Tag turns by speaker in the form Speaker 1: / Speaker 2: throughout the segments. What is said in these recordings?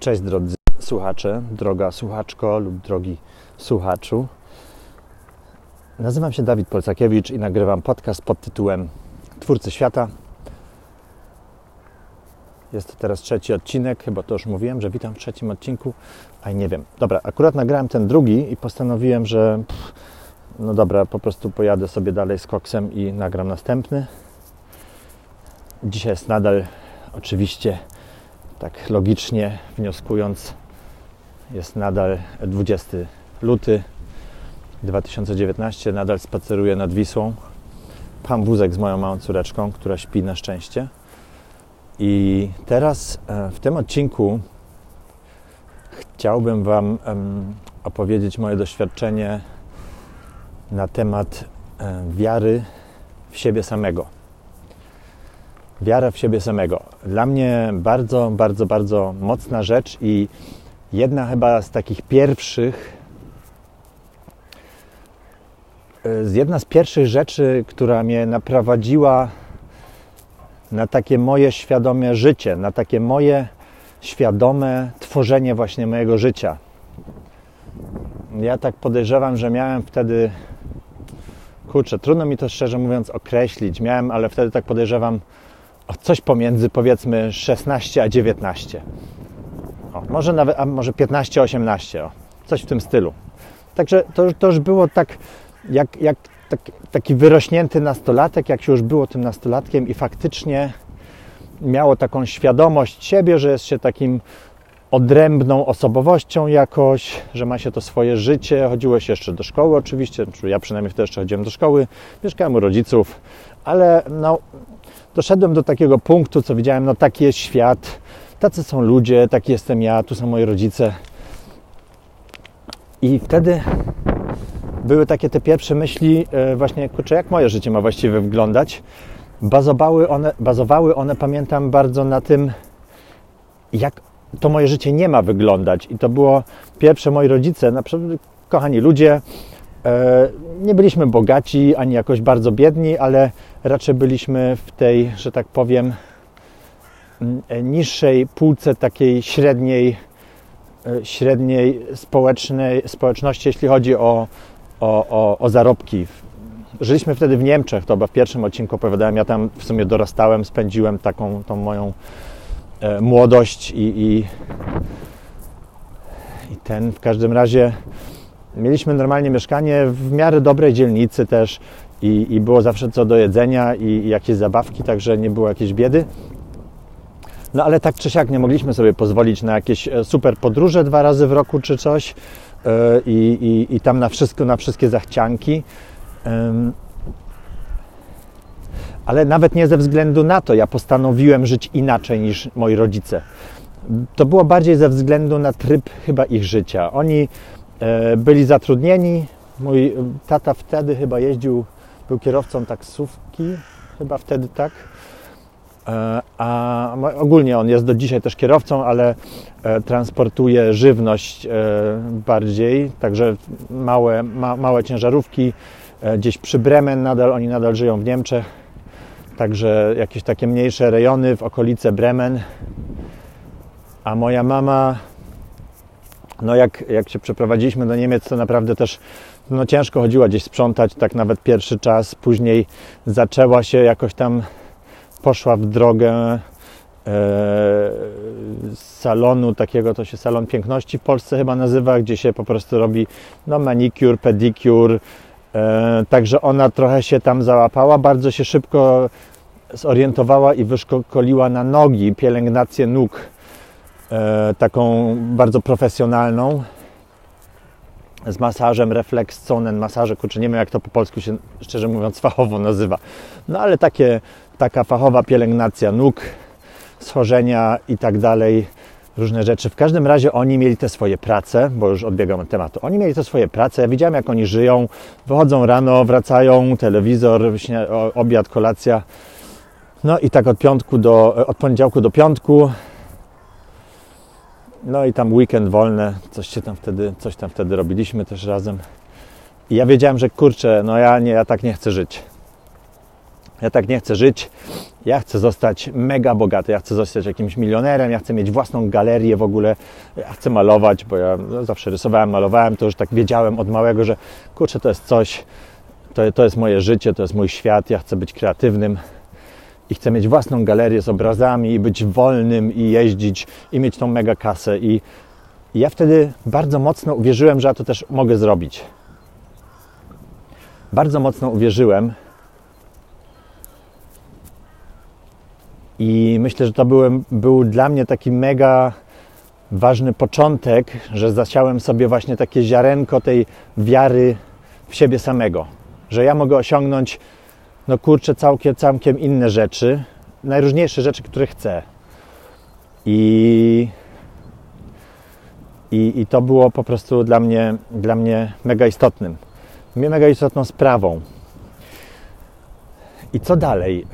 Speaker 1: Cześć drodzy słuchacze, droga słuchaczko lub drogi słuchaczu. Nazywam się Dawid Polcakiewicz i nagrywam podcast pod tytułem Twórcy Świata. Jest teraz trzeci odcinek, chyba to już mówiłem, że witam w trzecim odcinku, a nie wiem. Dobra, akurat nagrałem ten drugi i postanowiłem, że pff, no dobra, po prostu pojadę sobie dalej z koksem i nagram następny. Dzisiaj jest nadal oczywiście tak logicznie wnioskując, jest nadal 20 luty 2019, nadal spaceruję nad Wisłą. Pam wózek z moją małą córeczką, która śpi na szczęście. I teraz e, w tym odcinku chciałbym Wam opowiedzieć moje doświadczenie na temat e, wiary w siebie samego wiara w siebie samego. Dla mnie bardzo, bardzo, bardzo mocna rzecz i jedna chyba z takich pierwszych, z jedna z pierwszych rzeczy, która mnie naprowadziła na takie moje świadome życie, na takie moje świadome tworzenie właśnie mojego życia. Ja tak podejrzewam, że miałem wtedy, kurczę, trudno mi to szczerze mówiąc określić, miałem, ale wtedy tak podejrzewam, coś pomiędzy powiedzmy 16 a 19. O, może nawet, a może 15, 18, o, coś w tym stylu. Także to, to już było tak, jak, jak tak, taki wyrośnięty nastolatek, jak się już było tym nastolatkiem i faktycznie miało taką świadomość siebie, że jest się takim odrębną osobowością jakoś, że ma się to swoje życie. Chodziło się jeszcze do szkoły oczywiście, ja przynajmniej wtedy jeszcze chodziłem do szkoły, mieszkałem u rodziców, ale no, doszedłem do takiego punktu, co widziałem, no taki jest świat, tacy są ludzie, taki jestem ja, tu są moi rodzice. I wtedy były takie te pierwsze myśli, e, właśnie, kurczę, jak moje życie ma właściwie wyglądać. Bazowały one, bazowały one, pamiętam bardzo na tym, jak to moje życie nie ma wyglądać. I to było pierwsze moi rodzice, na przykład kochani ludzie, nie byliśmy bogaci ani jakoś bardzo biedni, ale raczej byliśmy w tej, że tak powiem, niższej półce takiej średniej, e, średniej społecznej, społeczności, jeśli chodzi o, o, o, o zarobki. Żyliśmy wtedy w Niemczech, to chyba w pierwszym odcinku opowiadałem, ja tam w sumie dorastałem, spędziłem taką tą moją e, młodość i, i, i ten w każdym razie mieliśmy normalnie mieszkanie w miarę dobrej dzielnicy też i, i było zawsze co do jedzenia i, i jakieś zabawki, także nie było jakiejś biedy. No ale tak czy siak nie mogliśmy sobie pozwolić na jakieś e, super podróże dwa razy w roku czy coś yy, i, i, tam na wszystko, na wszystkie zachcianki. Ale nawet nie ze względu na to, ja postanowiłem żyć inaczej niż moi rodzice. To było bardziej ze względu na tryb chyba ich życia. Oni byli zatrudnieni. Mój tata wtedy chyba jeździł był kierowcą taksówki, chyba wtedy tak. E, a ogólnie on jest do dzisiaj też kierowcą, ale e, transportuje żywność e, bardziej, także małe, ma, małe ciężarówki gdzieś przy Bremen nadal, oni nadal żyją w Niemczech, także jakieś takie mniejsze rejony w okolice Bremen. A moja mama, no jak, jak się przeprowadziliśmy do Niemiec, to naprawdę też no ciężko chodziła gdzieś sprzątać, tak nawet pierwszy czas. Później zaczęła się jakoś tam, poszła w drogę e, salonu takiego, to się salon piękności w Polsce chyba nazywa, gdzie się po prostu robi no manicure, pedicure. E, także ona trochę się tam załapała, bardzo się szybko zorientowała i wyszkoliła na nogi, pielęgnację nóg, taką bardzo profesjonalną z masażem reflexzonen, masaże, kurczę, nie wiem jak to po polsku się, szczerze mówiąc, fachowo nazywa. No ale takie, taka fachowa pielęgnacja nóg, schorzenia i tak dalej, różne rzeczy. W każdym razie oni mieli te swoje prace, bo już odbiegam od tematu. Oni mieli te swoje prace, ja widziałem jak oni żyją, wychodzą rano, wracają, telewizor, obiad, kolacja. No i tak od piątku do, od poniedziałku do piątku no i tam weekend wolny, coś, się tam wtedy, coś tam wtedy robiliśmy też razem. I ja wiedziałem, że kurczę, no ja, nie, ja tak nie chcę żyć. Ja tak nie chcę żyć. Ja chcę zostać mega bogaty, ja chcę zostać jakimś milionerem, ja chcę mieć własną galerię w ogóle, ja chcę malować, bo ja no, zawsze rysowałem, malowałem, to już tak wiedziałem od małego, że kurczę, to jest coś, to, to jest moje życie, to jest mój świat, ja chcę być kreatywnym i chcę mieć własną galerię z obrazami i być wolnym i jeździć i mieć tą mega kasę i, ja wtedy bardzo mocno uwierzyłem, że ja to też mogę zrobić. Bardzo mocno uwierzyłem, I myślę, że to był dla mnie taki mega ważny początek, że zasiałem sobie właśnie takie ziarenko tej wiary w siebie samego. Że ja mogę osiągnąć, no kurczę, całkiem, całkiem inne rzeczy, najróżniejsze rzeczy, które chcę. I, i, i to było po prostu dla mnie, dla mnie mega istotnym. Mega istotną sprawą. I co dalej?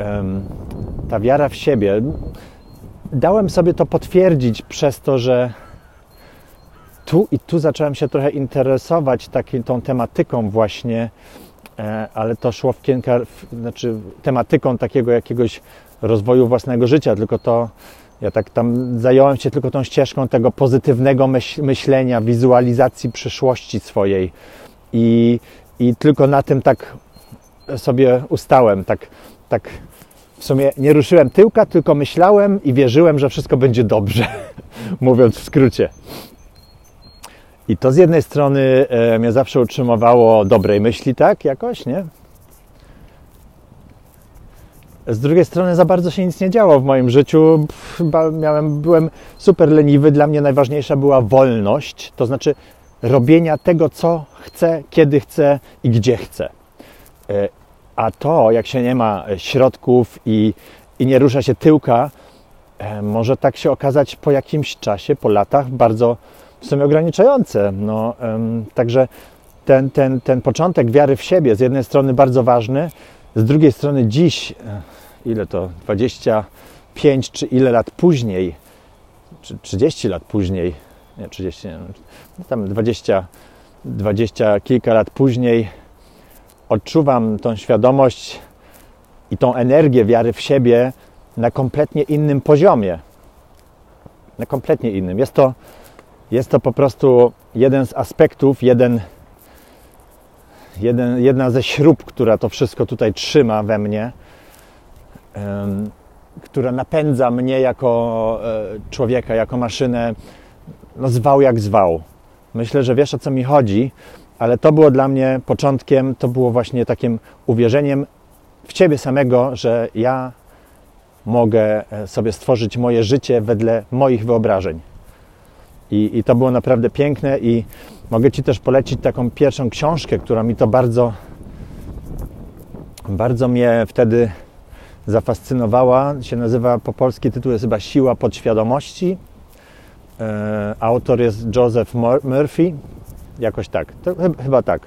Speaker 1: Ta wiara w siebie. Dałem sobie to potwierdzić przez to, że tu i tu zacząłem się trochę interesować taką tą tematyką właśnie, ale to szło w kilka, znaczy tematyką takiego jakiegoś rozwoju własnego życia, tylko to ja tak tam zająłem się tylko tą ścieżką tego pozytywnego myślenia, wizualizacji przyszłości swojej i, i tylko na tym tak sobie ustałem, tak, tak w sumie nie ruszyłem tyłka, tylko myślałem i wierzyłem, że wszystko będzie dobrze, mówiąc w skrócie. I to z jednej strony e, mnie zawsze utrzymywało dobrej myśli, tak, jakoś, nie? Z drugiej strony za bardzo się nic nie działo w moim życiu. Chyba miałem, byłem super leniwy. Dla mnie najważniejsza była wolność, to znaczy robienia tego, co chcę, kiedy chcę i gdzie chcę. E, a to, jak się nie ma środków i, i nie rusza się tyłka, e, może tak się okazać po jakimś czasie, po latach, bardzo w sumie ograniczające. No, także ten, ten, ten początek wiary w siebie z jednej strony bardzo ważny, z drugiej strony dziś, e, ile to, 25 czy ile lat później, czy 30 lat później, nie 30, no, tam 20, 20 kilka lat później, odczuwam tą świadomość i tą energię wiary w siebie na kompletnie innym poziomie. Na kompletnie innym. Jest to, jest to po prostu jeden z aspektów, jeden, jeden, jedna ze śrub, która to wszystko tutaj trzyma we mnie, um, która napędza mnie jako e, człowieka, jako maszynę, no zwał jak zwał. Myślę, że wiesz o co mi chodzi, ale to było dla mnie początkiem, to było właśnie takim uwierzeniem w Ciebie samego, że ja mogę e, sobie stworzyć moje życie wedle moich wyobrażeń. I, I, to było naprawdę piękne i mogę Ci też polecić taką pierwszą książkę, która mi to bardzo, bardzo mnie wtedy zafascynowała. Się nazywa, po polski tytuł jest chyba Siła podświadomości. E, autor jest Joseph Murphy Jakoś tak. To chyba tak.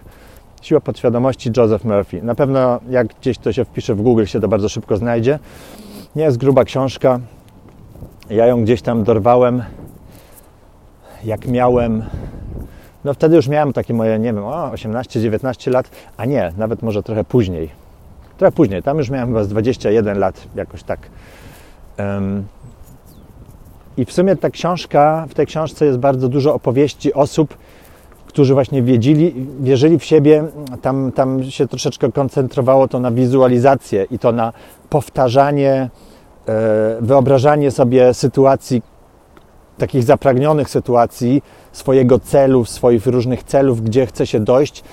Speaker 1: Siła podświadomości Joseph Murphy. Na pewno jak gdzieś to się wpisze w Google, się to bardzo szybko znajdzie. Nie jest gruba książka. Ja ją gdzieś tam dorwałem, jak miałem. No wtedy już miałem takie moje, nie wiem, 18-19 lat, a nie, nawet może trochę później. Trochę później, tam już miałem chyba z 21 lat, jakoś tak. Um, I w sumie ta książka, w tej książce jest bardzo dużo opowieści osób, którzy właśnie wiedzieli, wierzyli w siebie, tam, tam się troszeczkę koncentrowało to na wizualizację i to na powtarzanie, e, wyobrażanie sobie sytuacji, takich zapragnionych sytuacji, swojego celu, swoich różnych celów, gdzie chce się dojść,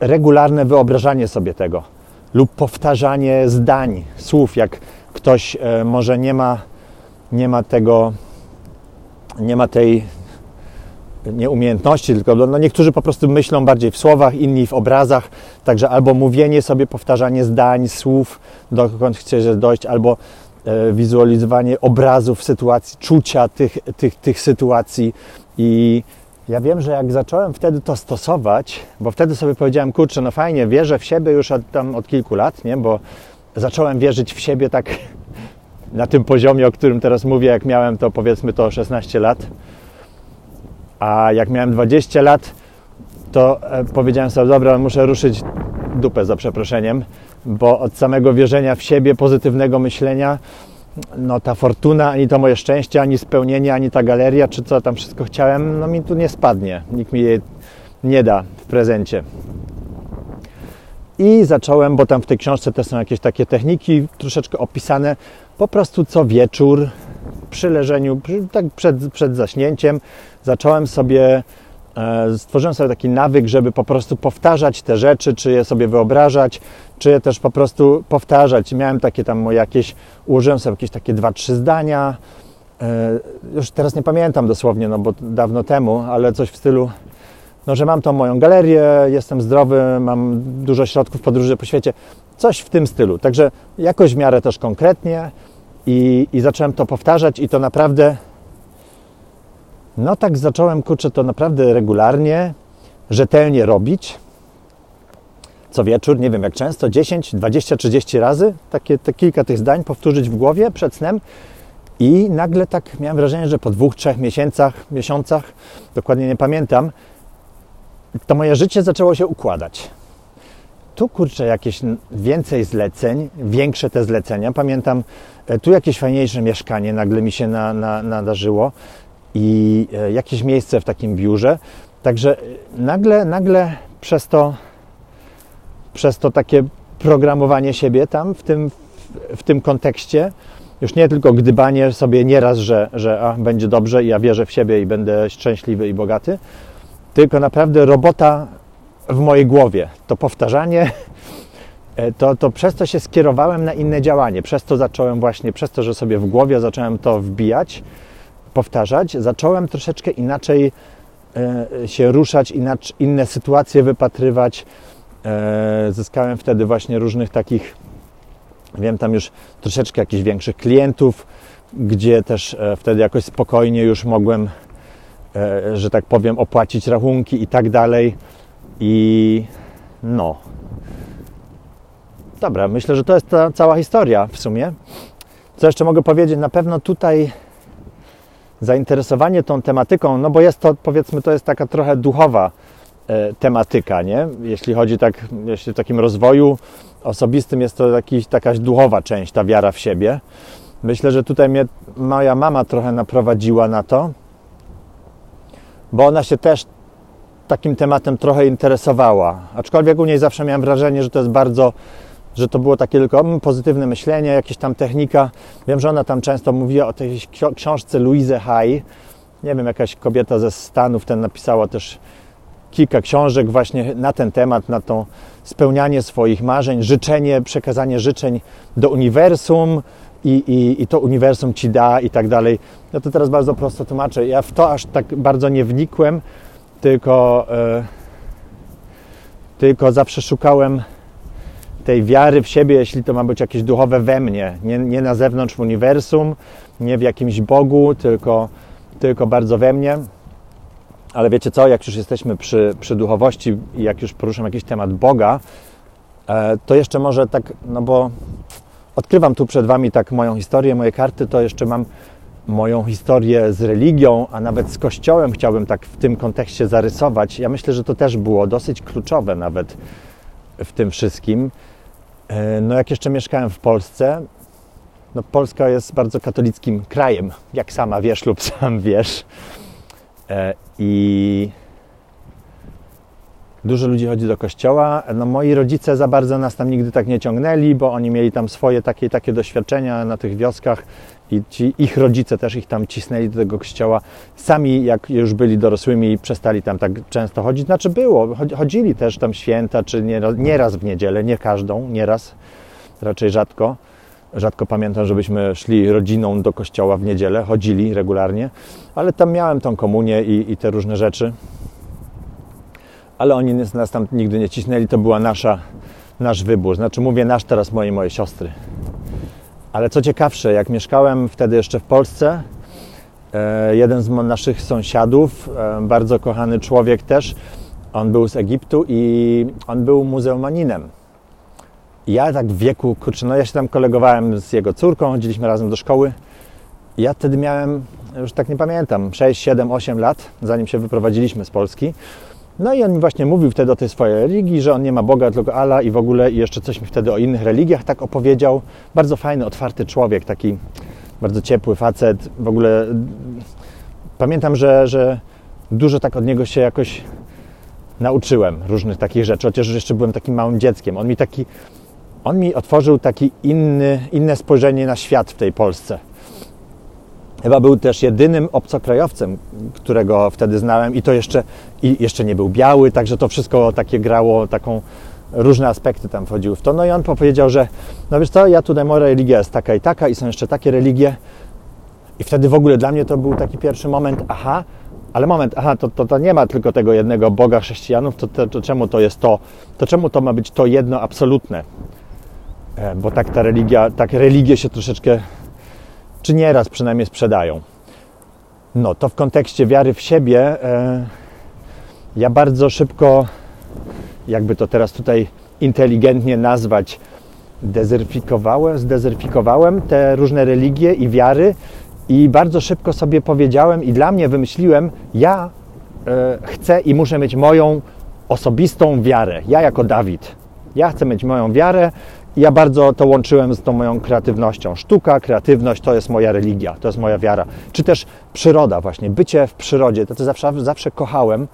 Speaker 1: regularne wyobrażanie sobie tego lub powtarzanie zdań, słów, jak ktoś e, może nie ma, nie ma tego, nie ma tej nie umiejętności, tylko no niektórzy po prostu myślą bardziej w słowach, inni w obrazach, także albo mówienie sobie, powtarzanie zdań, słów, dokąd chcesz dojść, albo wizualizowanie obrazów sytuacji, czucia tych, tych, tych sytuacji. I ja wiem, że jak zacząłem wtedy to stosować, bo wtedy sobie powiedziałem, kurczę, no fajnie, wierzę w siebie już od, tam od kilku lat, nie? bo zacząłem wierzyć w siebie tak na tym poziomie, o którym teraz mówię, jak miałem to powiedzmy to 16 lat. A jak miałem 20 lat, to e, powiedziałem sobie, dobra, muszę ruszyć dupę za przeproszeniem, bo od samego wierzenia w siebie, pozytywnego myślenia, no ta fortuna, ani to moje szczęście, ani spełnienie, ani ta galeria, czy co tam wszystko chciałem, no mi tu nie spadnie. Nikt mi jej nie da w prezencie. I zacząłem, bo tam w tej książce też są jakieś takie techniki troszeczkę opisane, po prostu co wieczór przy leżeniu, tak przed, przed zaśnięciem, zacząłem sobie, stworzyłem sobie taki nawyk, żeby po prostu powtarzać te rzeczy, czy je sobie wyobrażać, czy je też po prostu powtarzać. Miałem takie tam jakieś, ułożyłem sobie jakieś takie dwa, trzy zdania, e, już teraz nie pamiętam dosłownie, no bo dawno temu, ale coś w stylu no, że mam tą moją galerię, jestem zdrowy, mam dużo środków podróży po świecie, coś w tym stylu. Także jakoś w miarę też konkretnie i, i zacząłem to powtarzać i to naprawdę, no tak zacząłem, kurczę, to naprawdę regularnie, rzetelnie robić. Co wieczór, nie wiem jak często, 10, 20, 30 razy, takie, te kilka tych zdań powtórzyć w głowie przed snem. I nagle tak miałem wrażenie, że po dwóch, trzech miesiącach, miesiącach, dokładnie nie pamiętam, to moje życie zaczęło się układać. Tu kurczę jakieś więcej zleceń, większe te zlecenia. Pamiętam, e, tu jakieś fajniejsze mieszkanie nagle mi się na, na, nadarzyło i e, jakieś miejsce w takim biurze. Także nagle, nagle przez to, przez to takie programowanie siebie tam w tym, w tym kontekście, już nie tylko gdybanie sobie nieraz, że, że a, będzie dobrze i ja wierzę w siebie i będę szczęśliwy i bogaty, tylko naprawdę robota w mojej głowie. To powtarzanie, e, to, to przez to się skierowałem na inne działanie. Przez to zacząłem właśnie, przez to, że sobie w głowie zacząłem to wbijać, powtarzać, zacząłem troszeczkę inaczej e, się ruszać, inaczej, inne sytuacje wypatrywać. E, zyskałem wtedy właśnie różnych takich, wiem tam już troszeczkę jakichś większych klientów, gdzie też wtedy jakoś spokojnie już mogłem E, że tak powiem, opłacić rachunki i tak dalej. I no. Dobra, myślę, że to jest ta cała historia w sumie. Co jeszcze mogę powiedzieć? Na pewno tutaj zainteresowanie tą tematyką, no bo jest to, powiedzmy, to jest taka trochę duchowa e, tematyka, nie? Jeśli chodzi tak, jeśli w takim rozwoju osobistym jest to jakiś, jakaś duchowa część, ta wiara w siebie. Myślę, że tutaj mnie moja mama trochę naprowadziła na to, bo ona się też takim tematem trochę interesowała. Aczkolwiek u niej zawsze miałem wrażenie, że to jest bardzo, że to było takie tylko mm, pozytywne myślenie, jakieś tam technika. Wiem, że ona tam często mówiła o tej książce Louise Hay. Nie wiem, jakaś kobieta ze Stanów ten napisała też kilka książek właśnie na ten temat, na to spełnianie swoich marzeń, życzenie, przekazanie życzeń do uniwersum, i, i, i to uniwersum ci da i tak dalej. No to teraz bardzo prosto tłumaczę. Ja w to aż tak bardzo nie wnikłem, tylko, e, tylko zawsze szukałem tej wiary w siebie, jeśli to ma być jakieś duchowe we mnie, nie, nie na zewnątrz uniwersum, nie w jakimś Bogu, tylko, tylko bardzo we mnie. Ale wiecie co, jak już jesteśmy przy, przy duchowości i jak już poruszam jakiś temat Boga, e, to jeszcze może tak, no bo odkrywam tu przed Wami tak moją historię, moje karty, to jeszcze mam moją historię z religią, a nawet z Kościołem chciałbym tak w tym kontekście zarysować. Ja myślę, że to też było dosyć kluczowe nawet w tym wszystkim. E, no jak jeszcze mieszkałem w Polsce, no Polska jest bardzo katolickim krajem, jak sama wiesz lub sam wiesz. E, I Dużo ludzi chodzi do kościoła. No, moi rodzice za bardzo nas tam nigdy tak nie ciągnęli, bo oni mieli tam swoje takie takie doświadczenia na tych wioskach i ci, ich rodzice też ich tam cisnęli do tego kościoła. Sami, jak już byli dorosłymi, przestali tam tak często chodzić. Znaczy było, chodzili też tam święta, czy nieraz, nieraz w niedzielę, nie każdą, nieraz, raczej rzadko. Rzadko pamiętam, żebyśmy szli rodziną do kościoła w niedzielę, chodzili regularnie, ale tam miałem tą komunię i, i te różne rzeczy ale oni nas tam nigdy nie cisnęli, to była nasza, nasz wybór. Znaczy mówię nasz teraz mojej mojej siostry. Ale co ciekawsze, jak mieszkałem wtedy jeszcze w Polsce, e, jeden z naszych sąsiadów, e, bardzo kochany człowiek też, on był z Egiptu i on był muzeumaninem. Ja tak w wieku, kurczę, no ja się tam kolegowałem z jego córką, chodziliśmy razem do szkoły. Ja wtedy miałem, już tak nie pamiętam, 6, 7, 8 lat, zanim się wyprowadziliśmy z Polski. No i on mi właśnie mówił wtedy o tej swojej religii, że on nie ma Boga, tylko Allah i w ogóle i jeszcze coś mi wtedy o innych religiach tak opowiedział. Bardzo fajny, otwarty człowiek, taki bardzo ciepły facet. W ogóle pamiętam, że, że dużo tak od niego się jakoś nauczyłem różnych takich rzeczy, chociaż jeszcze byłem takim małym dzieckiem. On mi taki, on mi otworzył taki inny, inne spojrzenie na świat w tej Polsce. Chyba był też jedynym obcokrajowcem, którego wtedy znałem i to jeszcze, i jeszcze nie był biały, także to wszystko takie grało, taką różne aspekty tam wchodziły w to. No i on powiedział, że no wiesz co, ja tutaj moja religia jest taka i taka i są jeszcze takie religie i wtedy w ogóle dla mnie to był taki pierwszy moment, aha, ale moment, aha, to, to, to nie ma tylko tego jednego Boga chrześcijanów, to, to, to czemu to jest to, to czemu to ma być to jedno absolutne? E, bo tak ta religia, tak religie się troszeczkę, czy nieraz przynajmniej sprzedają. No, to w kontekście wiary w siebie e, ja bardzo szybko, jakby to teraz tutaj inteligentnie nazwać, dezerfikowałem, zdezerfikowałem te różne religie i wiary i bardzo szybko sobie powiedziałem i dla mnie wymyśliłem, ja e, chcę i muszę mieć moją osobistą wiarę. Ja jako Dawid. Ja chcę mieć moją wiarę ja bardzo to łączyłem z tą moją kreatywnością. Sztuka, kreatywność to jest moja religia, to jest moja wiara. Czy też przyroda właśnie, bycie w przyrodzie. To, co zawsze, zawsze kochałem.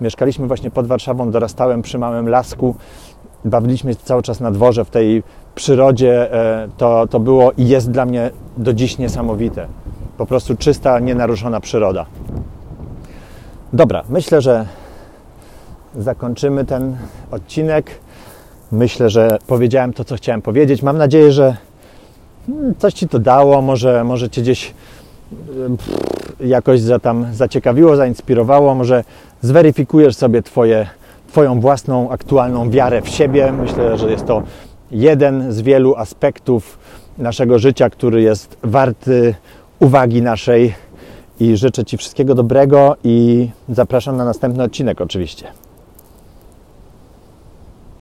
Speaker 1: Mieszkaliśmy właśnie pod Warszawą, dorastałem przy małym lasku. Bawiliśmy się cały czas na dworze w tej przyrodzie. E, to, to było i jest dla mnie do dziś niesamowite. Po prostu czysta, nienaruszona przyroda. Dobra, myślę, że zakończymy ten odcinek. Myślę, że powiedziałem to, co chciałem powiedzieć. Mam nadzieję, że hmm, coś Ci to dało, może, może Cię gdzieś jakoś za tam zaciekawiło, zainspirowało, może zweryfikujesz sobie twoje, Twoją własną aktualną wiarę w siebie. Myślę, że jest to jeden z wielu aspektów naszego życia, który jest warty uwagi naszej i życzę Ci wszystkiego dobrego i zapraszam na następny odcinek oczywiście.